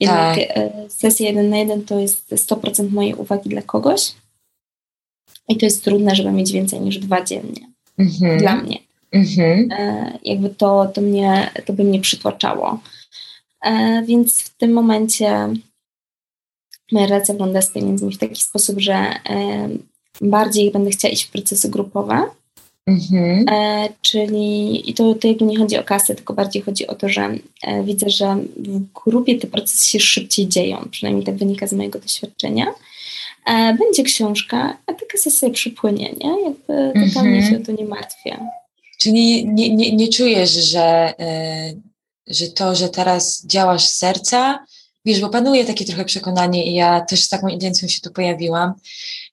Jednak tak. E, sesja jeden na jeden to jest 100% mojej uwagi dla kogoś i to jest trudne, żeby mieć więcej niż dwa dziennie. Mhm. Dla mnie. Mhm. E, jakby to, to, mnie, to by mnie przytłaczało. Więc w tym momencie moja relacja wygląda z pieniędzmi w taki sposób, że bardziej będę chciała iść w procesy grupowe. Mhm. E, czyli i to, to jakby nie chodzi o kasę, tylko bardziej chodzi o to, że e, widzę, że w grupie te procesy się szybciej dzieją, przynajmniej tak wynika z mojego doświadczenia. E, będzie książka, a ta kasa sobie przypłynie, nie? Jakby totalnie mhm. się o to nie martwię. Czyli nie, nie, nie czujesz, że, e, że to, że teraz działasz z serca, wiesz, bo panuje takie trochę przekonanie i ja też z taką intencją się tu pojawiłam,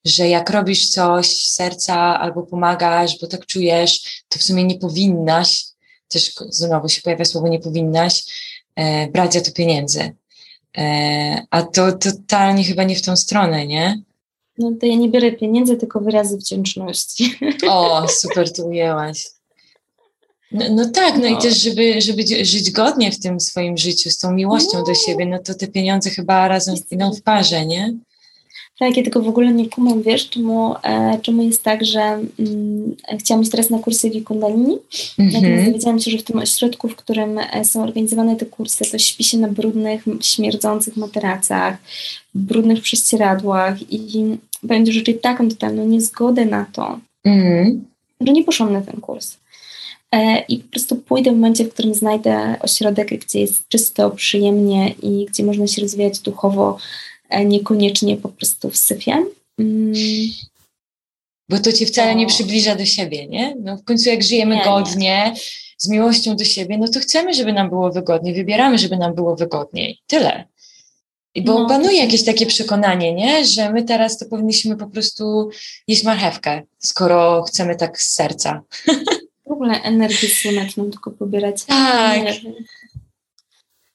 że jak robisz coś z serca albo pomagasz, bo tak czujesz, to w sumie nie powinnaś, też znowu się pojawia słowo nie powinnaś, e, brać za to pieniędzy. E, a to totalnie chyba nie w tą stronę, nie? No to ja nie biorę pieniędzy, tylko wyrazy wdzięczności. O, super to ujęłaś. No, no tak, no, no, i też, żeby, żeby żyć godnie w tym swoim życiu, z tą miłością no. do siebie, no to te pieniądze chyba razem idą w parze, nie? Tak, ja tego w ogóle nie kumam, wiesz, czemu, e, czemu jest tak, że mm, chciałam iść teraz na kursy Wikundalini, mm-hmm. natomiast dowiedziałam się, że w tym ośrodku, w którym e, są organizowane te kursy, to śpi się na brudnych, śmierdzących materacach, brudnych prześcieradłach i powiem że czuję taką totalną niezgodę na to, mm-hmm. że nie poszłam na ten kurs. E, I po prostu pójdę w momencie, w którym znajdę ośrodek, gdzie jest czysto, przyjemnie i gdzie można się rozwijać duchowo, niekoniecznie po prostu w syfie. Mm, Bo to cię wcale nie przybliża do siebie, nie? No w końcu jak żyjemy nie, godnie, nie. z miłością do siebie, no to chcemy, żeby nam było wygodniej, wybieramy, żeby nam było wygodniej. Tyle. Bo no, panuje jakieś takie przekonanie, nie? że my teraz to powinniśmy po prostu jeść marchewkę, skoro chcemy tak z serca. W ogóle energię słoneczną tylko pobierać. Tak. Nie,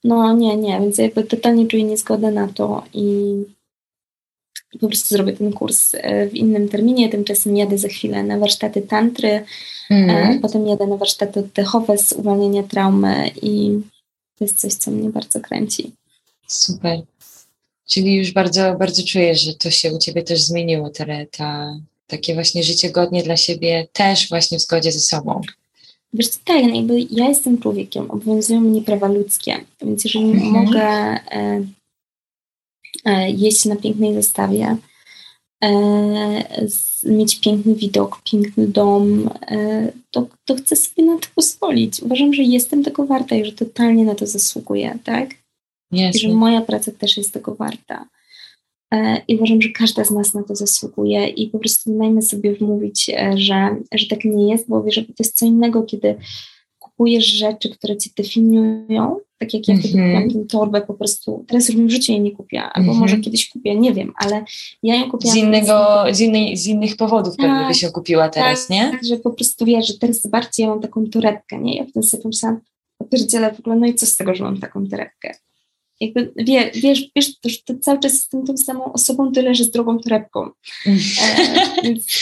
no nie, nie, więc jakby totalnie czuję niezgodę na to i po prostu zrobię ten kurs e, w innym terminie, tymczasem jadę za chwilę na warsztaty tantry, mm. potem jadę na warsztaty oddechowe z uwalniania traumy i to jest coś, co mnie bardzo kręci. Super. Czyli już bardzo, bardzo czujesz, że to się u Ciebie też zmieniło, te, ta, takie właśnie życie godnie dla siebie, też właśnie w zgodzie ze sobą. Wiesz co, tak, no jakby ja jestem człowiekiem, obowiązują mnie prawa ludzkie, więc jeżeli mhm. mogę e, e, jeść na pięknej zestawie, e, mieć piękny widok, piękny dom, e, to, to chcę sobie na to pozwolić. Uważam, że jestem tego warta i że totalnie na to zasługuję, tak? I że moja praca też jest tego warta. E, I uważam, że każda z nas na to zasługuje i po prostu nie dajmy sobie wmówić, e, że, że tak nie jest, bo wiesz, że to jest co innego, kiedy kupujesz rzeczy, które cię definiują, tak jak ja mm -hmm. kupiłam tę torbę po prostu, teraz już w życiu jej nie kupię, albo mm -hmm. może kiedyś kupię, nie wiem, ale ja ją kupiłam. Z, innego, z, innej, z innych powodów tak, pewnie byś ją kupiła teraz, tak, nie? Tak, że po prostu wiesz, że teraz zobaczcie, ja mam taką torebkę, nie? Ja potem sobie pomyślałam, pierdzielę w ogóle, no i co z tego, że mam taką torebkę? Jakby wie, wiesz, wiesz to, że ty cały czas jestem tą samą osobą, tyle, że z drugą torebką. E, więc,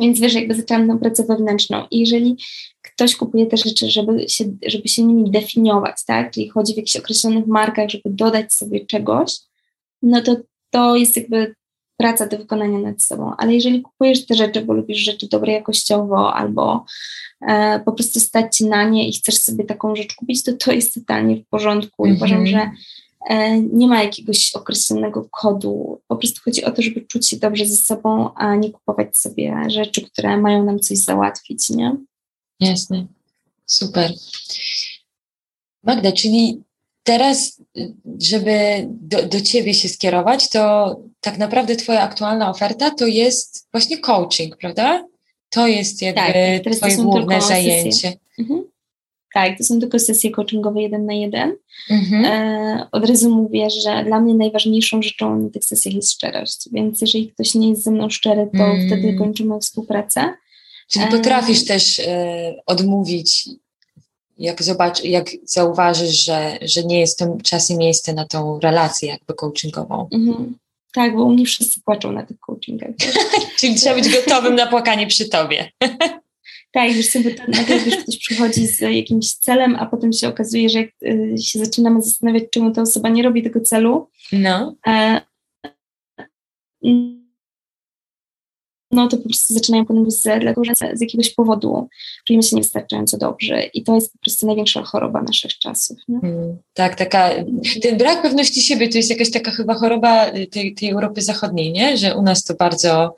więc wiesz, jakby zaczęłam tą pracę wewnętrzną i jeżeli ktoś kupuje te rzeczy, żeby się, żeby się nimi definiować, tak, czyli chodzi w jakichś określonych markach, żeby dodać sobie czegoś, no to to jest jakby praca do wykonania nad sobą, ale jeżeli kupujesz te rzeczy, bo lubisz rzeczy dobre jakościowo albo e, po prostu stać ci na nie i chcesz sobie taką rzecz kupić, to to jest totalnie w porządku. I mm -hmm. uważam, że e, nie ma jakiegoś określonego kodu. Po prostu chodzi o to, żeby czuć się dobrze ze sobą, a nie kupować sobie rzeczy, które mają nam coś załatwić, nie? Jasne. Super. Magda, czyli teraz, żeby do, do ciebie się skierować, to tak naprawdę twoja aktualna oferta to jest właśnie coaching, prawda? To jest jakby tak, twoje główne zajęcie. Mhm. Tak, to są tylko sesje coachingowe jeden na jeden. Mhm. E, od razu mówię, że dla mnie najważniejszą rzeczą na tych sesjach jest szczerość, więc jeżeli ktoś nie jest ze mną szczery, to mm. wtedy kończymy współpracę. Czyli potrafisz e, też e, odmówić jak, zobacz, jak zauważysz, że, że nie jest to czas i miejsce na tą relację jakby coachingową. Mhm. Tak, bo u mnie wszyscy płaczą na tych coachingach. Czyli trzeba być gotowym na płakanie przy tobie. tak, wiesz sobie, to nagle wiesz, ktoś przychodzi z jakimś celem, a potem się okazuje, że jak y, się zaczynamy zastanawiać, czemu ta osoba nie robi tego celu, no. E, no to po prostu zaczynają potem z, dlatego, że z jakiegoś powodu czujemy się niewystarczająco dobrze i to jest po prostu największa choroba naszych czasów. Hmm, tak, taka, ten brak pewności siebie to jest jakaś taka chyba choroba tej, tej Europy Zachodniej, nie? Że u nas to bardzo...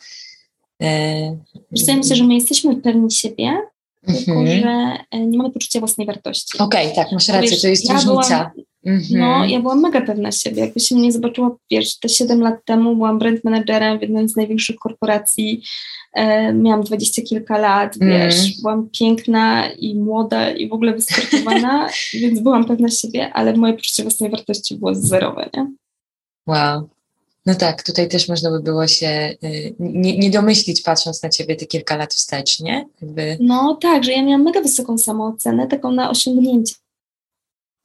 E, Wiesz, myślę, że my jesteśmy pewni siebie, tylko mhm. że e, nie mamy poczucia własnej wartości. Okej, okay, tak, masz rację, to jest ja różnica. Byłam. No, ja byłam mega pewna siebie. Jakby się mnie zobaczyła, wiesz, te 7 lat temu byłam brand managerem w jednej z największych korporacji. E, miałam dwadzieścia kilka lat, wiesz, mm. byłam piękna i młoda i w ogóle wysportowana, więc byłam pewna siebie, ale moje poczucie własnej wartości było zerowe, nie? Wow. No tak, tutaj też można by było się y, nie, nie, domyślić, patrząc na ciebie te kilka lat wstecz, nie? Jakby... No tak, że ja miałam mega wysoką samoocenę, taką na osiągnięcie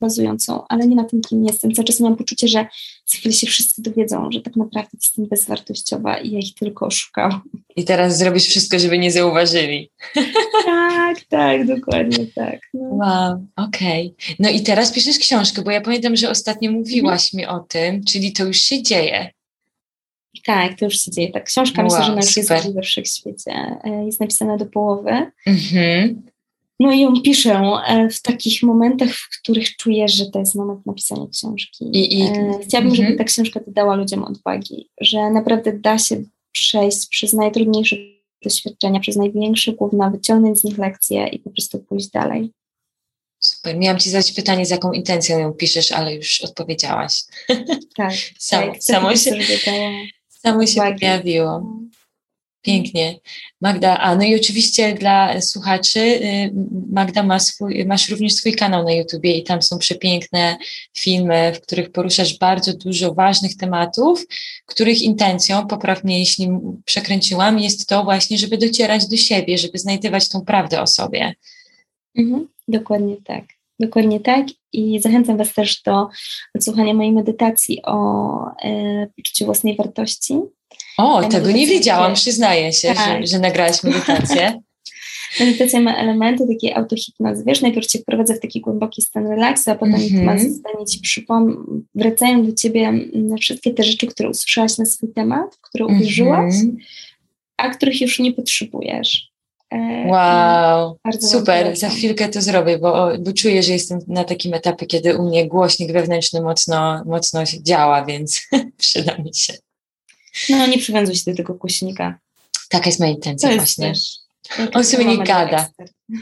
bazującą, ale nie na tym, kim jestem. Cały czas mam poczucie, że za chwilę się wszyscy dowiedzą, że tak naprawdę jestem bezwartościowa i ja ich tylko oszukałam. I teraz zrobisz wszystko, żeby nie zauważyli. tak, tak, dokładnie tak. No. Wow, okej. Okay. No i teraz piszesz książkę, bo ja pamiętam, że ostatnio mówiłaś mi o tym, czyli to już się dzieje. Tak, to już się dzieje. Tak, książka wow, myślę, że ona już jest we wszechświecie. E, jest napisana do połowy. Mhm. No i ją piszę e, w takich momentach, w których czuję, że to jest moment napisania książki. I, i, e, Chciałabym, żeby mhm. ta książka dała ludziom odwagi, że naprawdę da się przejść przez najtrudniejsze doświadczenia, przez największe główna, wyciągnąć z nich lekcje i po prostu pójść dalej. Super. Miałam Ci zadać pytanie, z jaką intencją ją piszesz, ale już odpowiedziałaś. Tak. samo, tak, samo, się, Samo się uwagi. pojawiło. Pięknie. Magda, a no i oczywiście dla słuchaczy, y, Magda ma swój, masz również swój kanał na YouTubie i tam są przepiękne filmy, w których poruszasz bardzo dużo ważnych tematów, których intencją, popraw mnie jeśli przekręciłam, jest to właśnie, żeby docierać do siebie, żeby znajdywać tą prawdę o sobie. Mhm, dokładnie tak. Dokładnie tak i zachęcam Was też do odsłuchania mojej medytacji o e, poczuciu własnej wartości. O, tego nie wiedziałam, przyznaję się, tak. że, że nagrałaś medytację. Medytacja ma elementy takiej autohipnozy. Wiesz, najpierw cię wprowadza w taki głęboki stan relaksu, a potem mm -hmm. zdanie ci przypom wracają do ciebie wszystkie te rzeczy, które usłyszałaś na swój temat, w które mhm. uwierzyłaś, mm -hmm. a których już nie potrzebujesz. E, wow, super, za chwilkę to zrobię, bo, bo czuję, że jestem na takim etapie, kiedy u mnie głośnik wewnętrzny mocno, mocno działa, więc przyda mi się. No, nie przywiązuj się do tego głośnika. Taka jest moja intencja to właśnie. Też, On sobie nie gada.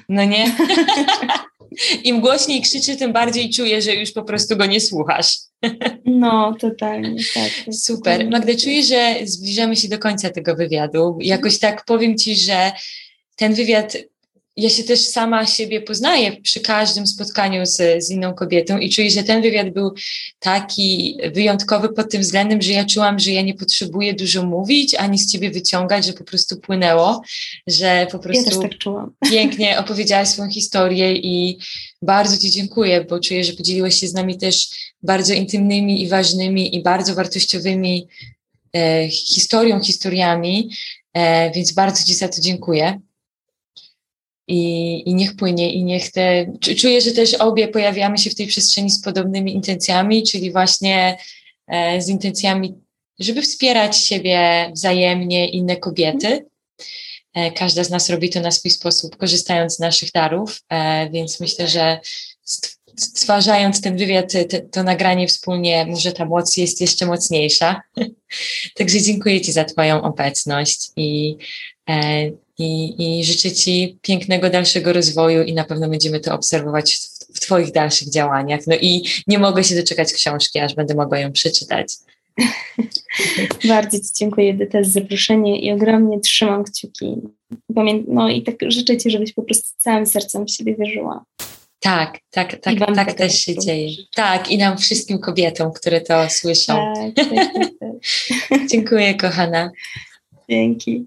No nie? Im głośniej krzyczy, tym bardziej czuję, że już po prostu go nie słuchasz. No, totalnie, tak. Super. Magda, czuję, że zbliżamy się do końca tego wywiadu. Jakoś tak powiem Ci, że ten wywiad, ja się też sama siebie poznaję przy każdym spotkaniu z, z inną kobietą i czuję, że ten wywiad był taki wyjątkowy pod tym względem, że ja czułam, że ja nie potrzebuję dużo mówić, ani z ciebie wyciągać, że po prostu płynęło, że po prostu ja tak pięknie opowiedziałaś swoją historię i bardzo Ci dziękuję, bo czuję, że podzieliłeś się z nami też bardzo intymnymi i ważnymi i bardzo wartościowymi e, historią, historiami, e, więc bardzo Ci za to dziękuję i, i niech płynie i niech te. Czuję, że też obie pojawiamy się w tej przestrzeni z podobnymi intencjami, czyli właśnie e, z intencjami, żeby wspierać siebie wzajemnie, inne kobiety. E, każda z nas robi to na swój sposób, korzystając z naszych darów, e, więc myślę, że stwarzając ten wywiad, te, to nagranie wspólnie, może ta moc jest jeszcze mocniejsza. Także dziękuję Ci za Twoją obecność i i, I życzę Ci pięknego dalszego rozwoju i na pewno będziemy to obserwować w, w Twoich dalszych działaniach. No i nie mogę się doczekać książki, aż będę mogła ją przeczytać. Bardzo Ci dziękuję Edyta za zaproszenie i ogromnie trzymam kciuki. Pamię no i tak życzę Ci, żebyś po prostu całym sercem w siebie wierzyła. Tak, tak, tak, tak, też się dzieje. Tak, i nam wszystkim kobietom, które to słyszą. Tak, tak, tak, tak. Dziękuję, kochana. Dzięki.